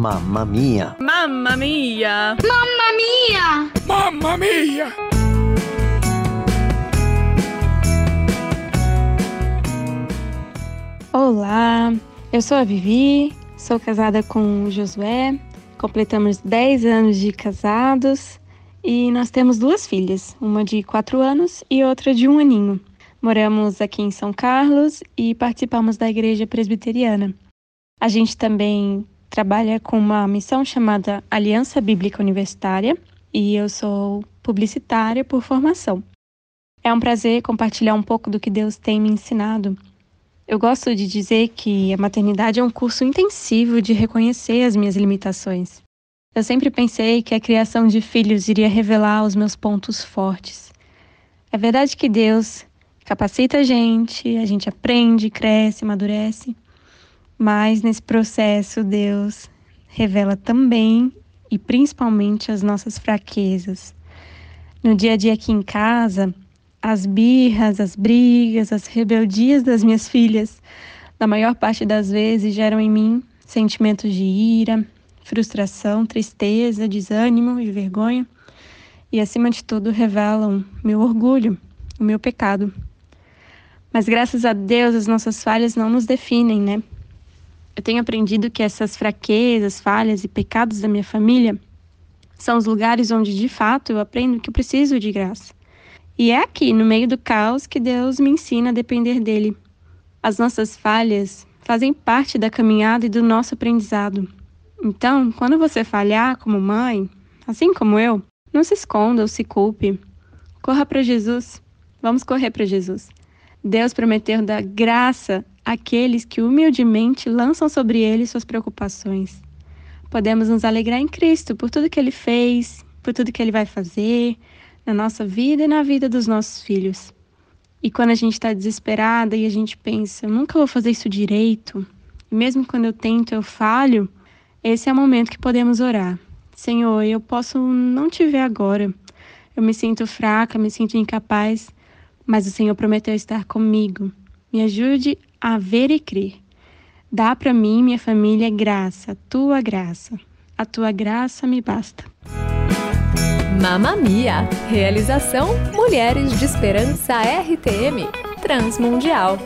Mamma mia! Mamma mia! Mamma mia! Mamma mia! Olá, eu sou a Vivi, sou casada com o Josué, completamos 10 anos de casados e nós temos duas filhas, uma de 4 anos e outra de um aninho. Moramos aqui em São Carlos e participamos da igreja presbiteriana. A gente também trabalha com uma missão chamada Aliança Bíblica Universitária e eu sou publicitária por formação. É um prazer compartilhar um pouco do que Deus tem me ensinado. Eu gosto de dizer que a maternidade é um curso intensivo de reconhecer as minhas limitações. Eu sempre pensei que a criação de filhos iria revelar os meus pontos fortes. É verdade que Deus capacita a gente, a gente aprende, cresce, amadurece, mas nesse processo Deus revela também e principalmente as nossas fraquezas. No dia a dia aqui em casa, as birras, as brigas, as rebeldias das minhas filhas, na maior parte das vezes, geram em mim sentimentos de ira, frustração, tristeza, desânimo e vergonha, e acima de tudo revelam meu orgulho, o meu pecado. Mas graças a Deus as nossas falhas não nos definem, né? Eu tenho aprendido que essas fraquezas, falhas e pecados da minha família são os lugares onde de fato eu aprendo que eu preciso de graça. E é aqui, no meio do caos, que Deus me ensina a depender dele. As nossas falhas fazem parte da caminhada e do nosso aprendizado. Então, quando você falhar como mãe, assim como eu, não se esconda ou se culpe. Corra para Jesus. Vamos correr para Jesus. Deus prometeu dar graça àqueles que humildemente lançam sobre ele suas preocupações. Podemos nos alegrar em Cristo por tudo que ele fez, por tudo que ele vai fazer na nossa vida e na vida dos nossos filhos. E quando a gente está desesperada e a gente pensa, eu nunca vou fazer isso direito, e mesmo quando eu tento, eu falho, esse é o momento que podemos orar. Senhor, eu posso não te ver agora. Eu me sinto fraca, me sinto incapaz, mas o Senhor prometeu estar comigo. Me ajude a ver e crer. Dá para mim, minha família, graça, tua graça. A tua graça me basta. Mamma Mia! Realização Mulheres de Esperança RTM Transmundial.